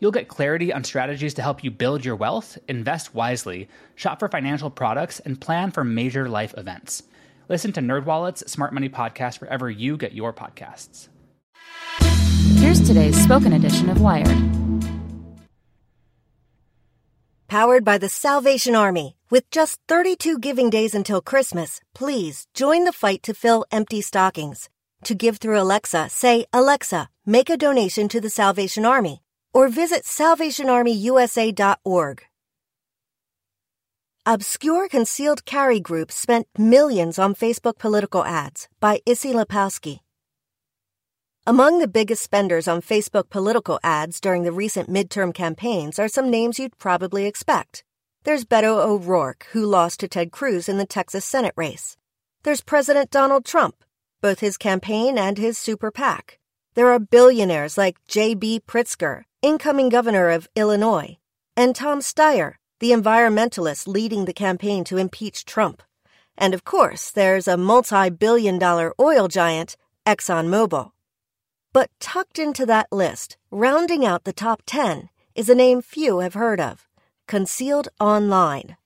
You'll get clarity on strategies to help you build your wealth, invest wisely, shop for financial products, and plan for major life events. Listen to NerdWallet's Smart Money Podcast wherever you get your podcasts. Here's today's spoken edition of Wired. Powered by the Salvation Army. With just 32 giving days until Christmas, please join the fight to fill empty stockings. To give through Alexa, say, Alexa, make a donation to the Salvation Army or visit salvationarmyusa.org. Obscure concealed carry groups spent millions on Facebook political ads by Issie Lapowsky. Among the biggest spenders on Facebook political ads during the recent midterm campaigns are some names you'd probably expect. There's Beto O'Rourke, who lost to Ted Cruz in the Texas Senate race. There's President Donald Trump, both his campaign and his super PAC. There are billionaires like J.B. Pritzker, incoming governor of Illinois, and Tom Steyer, the environmentalist leading the campaign to impeach Trump. And of course, there's a multi billion dollar oil giant, ExxonMobil. But tucked into that list, rounding out the top 10, is a name few have heard of Concealed Online.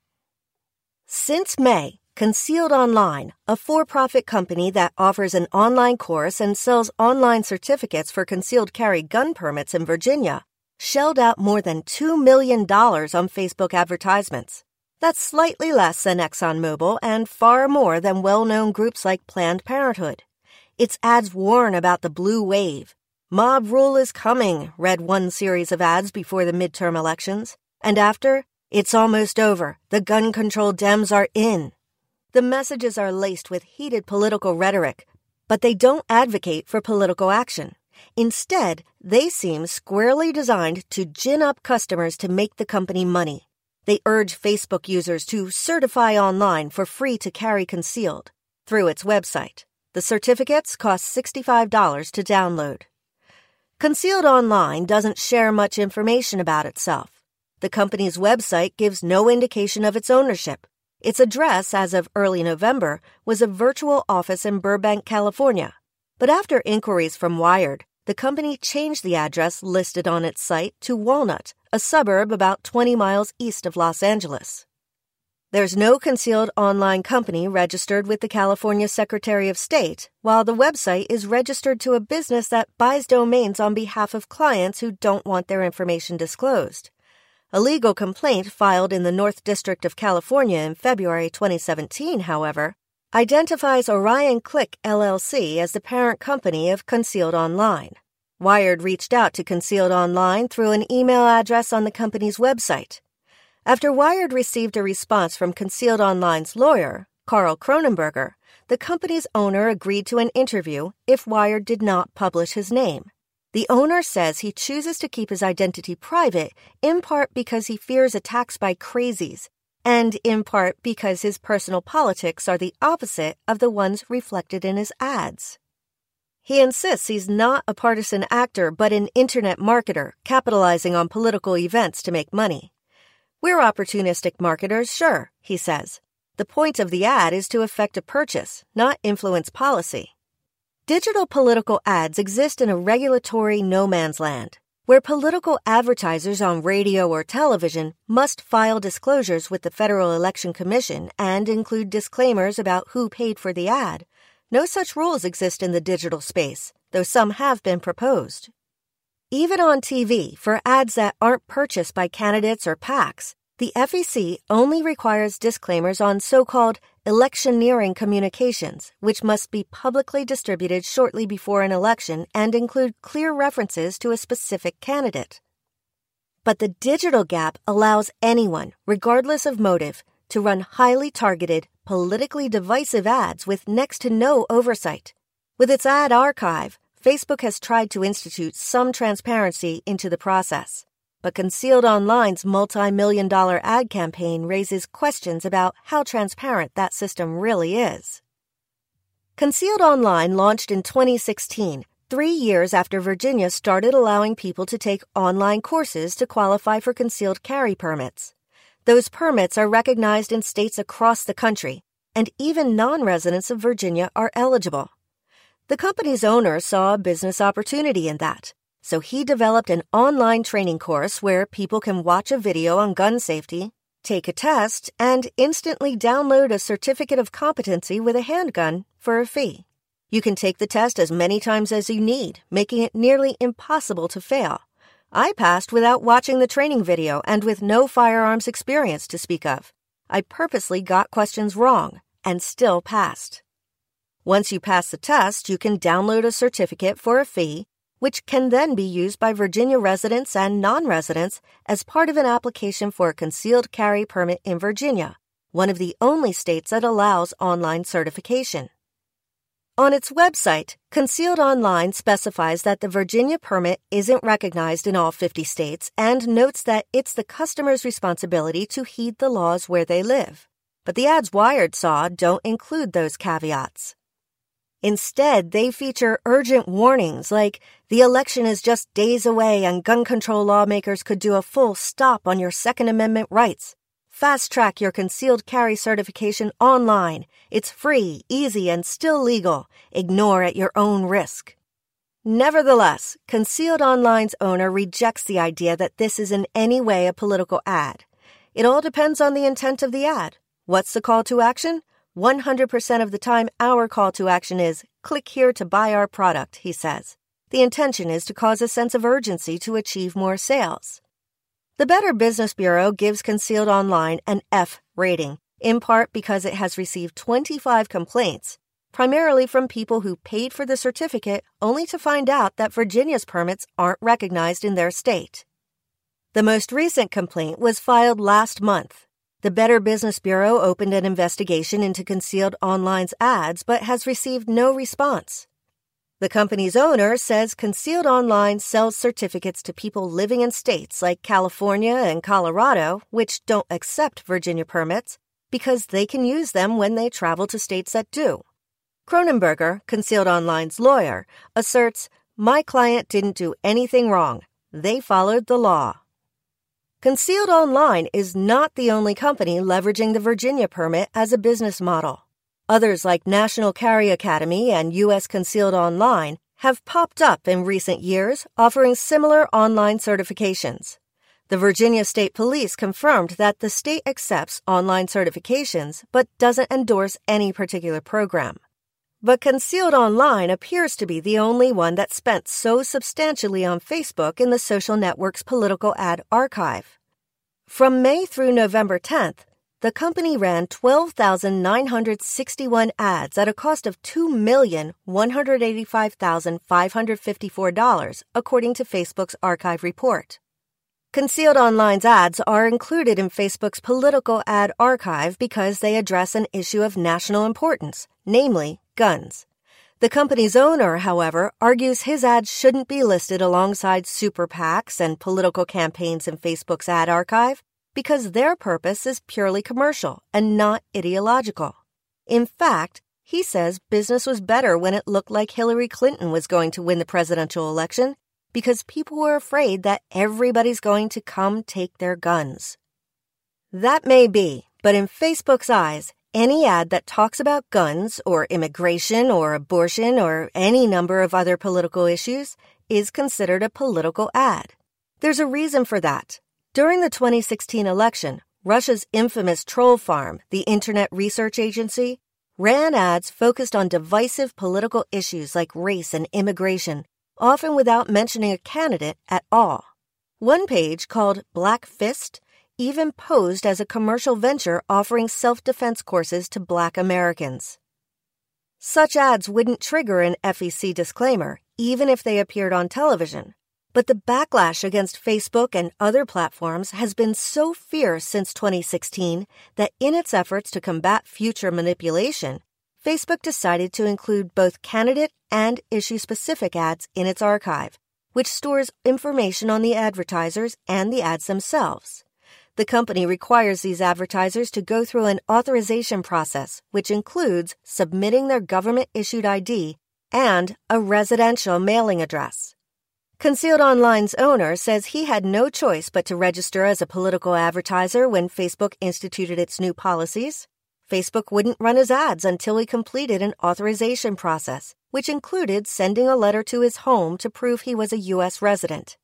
Since May, Concealed Online, a for profit company that offers an online course and sells online certificates for concealed carry gun permits in Virginia, shelled out more than $2 million on Facebook advertisements. That's slightly less than ExxonMobil and far more than well known groups like Planned Parenthood. Its ads warn about the blue wave. Mob rule is coming, read one series of ads before the midterm elections. And after, it's almost over. The gun control Dems are in. The messages are laced with heated political rhetoric, but they don't advocate for political action. Instead, they seem squarely designed to gin up customers to make the company money. They urge Facebook users to certify online for free to carry concealed through its website. The certificates cost $65 to download. Concealed Online doesn't share much information about itself. The company's website gives no indication of its ownership, its address, as of early November, was a virtual office in Burbank, California. But after inquiries from Wired, the company changed the address listed on its site to Walnut, a suburb about 20 miles east of Los Angeles. There's no concealed online company registered with the California Secretary of State, while the website is registered to a business that buys domains on behalf of clients who don't want their information disclosed. A legal complaint filed in the North District of California in February 2017, however, identifies Orion Click LLC as the parent company of Concealed Online. Wired reached out to Concealed Online through an email address on the company's website. After Wired received a response from Concealed Online's lawyer, Karl Kronenberger, the company's owner agreed to an interview if Wired did not publish his name. The owner says he chooses to keep his identity private in part because he fears attacks by crazies, and in part because his personal politics are the opposite of the ones reflected in his ads. He insists he's not a partisan actor but an internet marketer capitalizing on political events to make money. We're opportunistic marketers, sure, he says. The point of the ad is to effect a purchase, not influence policy. Digital political ads exist in a regulatory no man's land, where political advertisers on radio or television must file disclosures with the Federal Election Commission and include disclaimers about who paid for the ad. No such rules exist in the digital space, though some have been proposed. even on TV for ads that aren't purchased by candidates or PACs, the FEC only requires disclaimers on so called electioneering communications, which must be publicly distributed shortly before an election and include clear references to a specific candidate. But the digital gap allows anyone, regardless of motive, to run highly targeted, politically divisive ads with next to no oversight. With its ad archive, Facebook has tried to institute some transparency into the process. But Concealed Online's multi million dollar ad campaign raises questions about how transparent that system really is. Concealed Online launched in 2016, three years after Virginia started allowing people to take online courses to qualify for concealed carry permits. Those permits are recognized in states across the country, and even non residents of Virginia are eligible. The company's owner saw a business opportunity in that so he developed an online training course where people can watch a video on gun safety, take a test, and instantly download a certificate of competency with a handgun for a fee. You can take the test as many times as you need, making it nearly impossible to fail. I passed without watching the training video and with no firearms experience to speak of. I purposely got questions wrong and still passed. Once you pass the test, you can download a certificate for a fee which can then be used by Virginia residents and non residents as part of an application for a concealed carry permit in Virginia, one of the only states that allows online certification. On its website, Concealed Online specifies that the Virginia permit isn't recognized in all 50 states and notes that it's the customer's responsibility to heed the laws where they live. But the ads Wired saw don't include those caveats. Instead, they feature urgent warnings like the election is just days away and gun control lawmakers could do a full stop on your Second Amendment rights. Fast track your concealed carry certification online. It's free, easy, and still legal. Ignore at your own risk. Nevertheless, Concealed Online's owner rejects the idea that this is in any way a political ad. It all depends on the intent of the ad. What's the call to action? 100% of the time, our call to action is click here to buy our product, he says. The intention is to cause a sense of urgency to achieve more sales. The Better Business Bureau gives Concealed Online an F rating, in part because it has received 25 complaints, primarily from people who paid for the certificate only to find out that Virginia's permits aren't recognized in their state. The most recent complaint was filed last month the Better Business Bureau opened an investigation into Concealed Online's ads but has received no response. The company's owner says Concealed Online sells certificates to people living in states like California and Colorado, which don't accept Virginia permits, because they can use them when they travel to states that do. Kronenberger, Concealed Online's lawyer, asserts, My client didn't do anything wrong. They followed the law. Concealed Online is not the only company leveraging the Virginia permit as a business model. Others like National Carry Academy and U.S. Concealed Online have popped up in recent years, offering similar online certifications. The Virginia State Police confirmed that the state accepts online certifications but doesn't endorse any particular program. But Concealed Online appears to be the only one that spent so substantially on Facebook in the social network's political ad archive. From May through November 10th, the company ran 12,961 ads at a cost of $2,185,554, according to Facebook's archive report. Concealed Online's ads are included in Facebook's political ad archive because they address an issue of national importance, namely guns. The company's owner, however, argues his ads shouldn't be listed alongside super PACs and political campaigns in Facebook's ad archive because their purpose is purely commercial and not ideological. In fact, he says business was better when it looked like Hillary Clinton was going to win the presidential election because people were afraid that everybody's going to come take their guns. That may be, but in Facebook's eyes, any ad that talks about guns or immigration or abortion or any number of other political issues is considered a political ad. There's a reason for that. During the 2016 election, Russia's infamous troll farm, the Internet Research Agency, ran ads focused on divisive political issues like race and immigration, often without mentioning a candidate at all. One page, called Black Fist, even posed as a commercial venture offering self defense courses to black Americans. Such ads wouldn't trigger an FEC disclaimer, even if they appeared on television. But the backlash against Facebook and other platforms has been so fierce since 2016 that in its efforts to combat future manipulation, Facebook decided to include both candidate and issue specific ads in its archive, which stores information on the advertisers and the ads themselves. The company requires these advertisers to go through an authorization process, which includes submitting their government issued ID and a residential mailing address. Concealed Online's owner says he had no choice but to register as a political advertiser when Facebook instituted its new policies. Facebook wouldn't run his ads until he completed an authorization process, which included sending a letter to his home to prove he was a U.S. resident.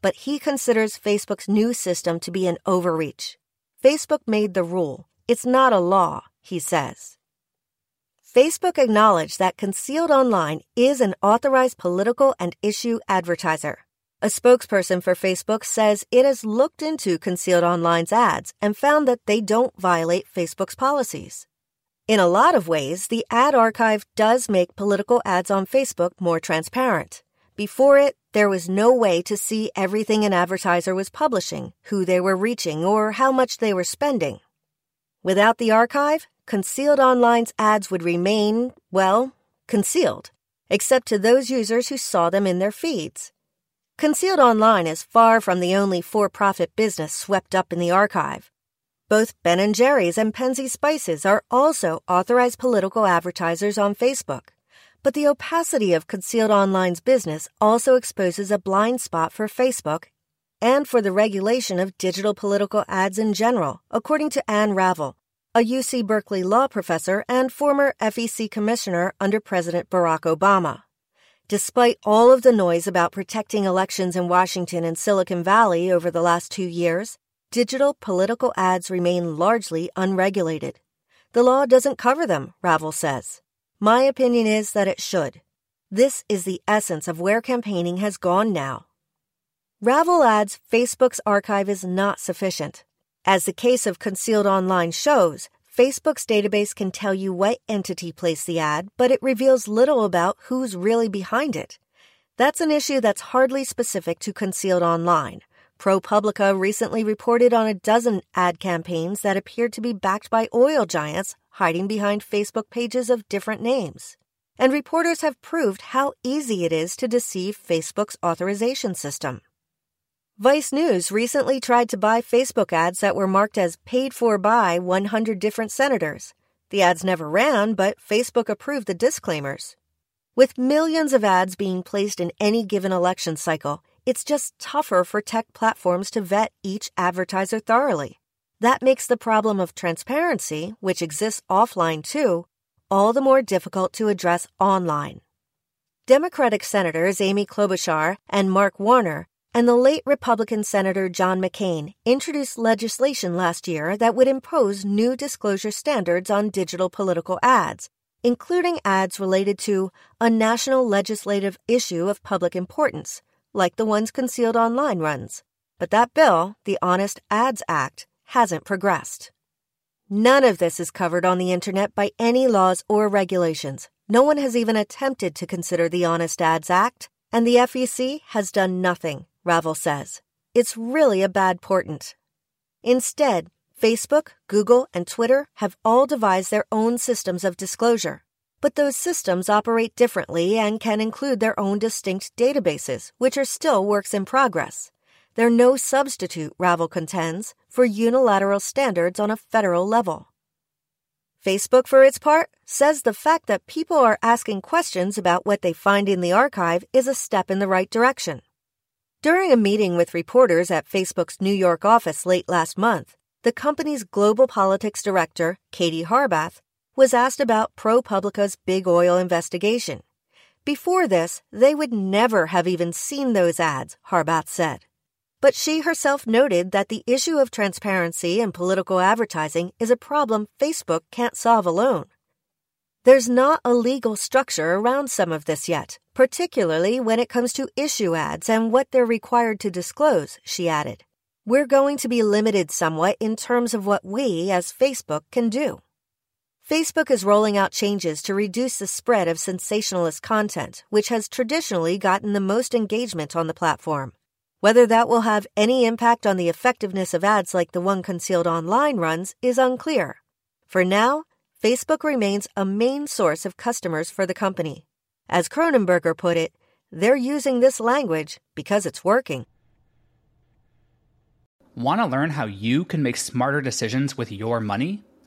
But he considers Facebook's new system to be an overreach. Facebook made the rule. It's not a law, he says. Facebook acknowledged that Concealed Online is an authorized political and issue advertiser. A spokesperson for Facebook says it has looked into Concealed Online's ads and found that they don't violate Facebook's policies. In a lot of ways, the ad archive does make political ads on Facebook more transparent. Before it, there was no way to see everything an advertiser was publishing, who they were reaching, or how much they were spending. Without the archive, Concealed Online's ads would remain, well, concealed, except to those users who saw them in their feeds. Concealed Online is far from the only for-profit business swept up in the archive. Both Ben & Jerry's and Penzeys Spices are also authorized political advertisers on Facebook. But the opacity of Concealed Online's business also exposes a blind spot for Facebook and for the regulation of digital political ads in general, according to Ann Ravel, a UC Berkeley law professor and former FEC commissioner under President Barack Obama. Despite all of the noise about protecting elections in Washington and Silicon Valley over the last two years, digital political ads remain largely unregulated. The law doesn't cover them, Ravel says. My opinion is that it should. This is the essence of where campaigning has gone now. Ravel adds Facebook's archive is not sufficient. As the case of Concealed Online shows, Facebook's database can tell you what entity placed the ad, but it reveals little about who's really behind it. That's an issue that's hardly specific to Concealed Online. ProPublica recently reported on a dozen ad campaigns that appeared to be backed by oil giants hiding behind Facebook pages of different names. And reporters have proved how easy it is to deceive Facebook's authorization system. Vice News recently tried to buy Facebook ads that were marked as paid for by 100 different senators. The ads never ran, but Facebook approved the disclaimers. With millions of ads being placed in any given election cycle, it's just tougher for tech platforms to vet each advertiser thoroughly. That makes the problem of transparency, which exists offline too, all the more difficult to address online. Democratic Senators Amy Klobuchar and Mark Warner and the late Republican Senator John McCain introduced legislation last year that would impose new disclosure standards on digital political ads, including ads related to a national legislative issue of public importance, like the ones concealed online runs. But that bill, the Honest Ads Act, hasn't progressed. None of this is covered on the internet by any laws or regulations. No one has even attempted to consider the Honest Ads Act, and the FEC has done nothing, Ravel says. It's really a bad portent. Instead, Facebook, Google, and Twitter have all devised their own systems of disclosure. But those systems operate differently and can include their own distinct databases, which are still works in progress. They're no substitute, Ravel contends, for unilateral standards on a federal level. Facebook, for its part, says the fact that people are asking questions about what they find in the archive is a step in the right direction. During a meeting with reporters at Facebook's New York office late last month, the company's global politics director, Katie Harbath, was asked about ProPublica's big oil investigation. Before this, they would never have even seen those ads, Harbath said. But she herself noted that the issue of transparency in political advertising is a problem Facebook can't solve alone. There's not a legal structure around some of this yet, particularly when it comes to issue ads and what they're required to disclose, she added. We're going to be limited somewhat in terms of what we, as Facebook, can do. Facebook is rolling out changes to reduce the spread of sensationalist content, which has traditionally gotten the most engagement on the platform. Whether that will have any impact on the effectiveness of ads like the one concealed online runs is unclear. For now, Facebook remains a main source of customers for the company. As Kronenberger put it, they're using this language because it's working. Want to learn how you can make smarter decisions with your money?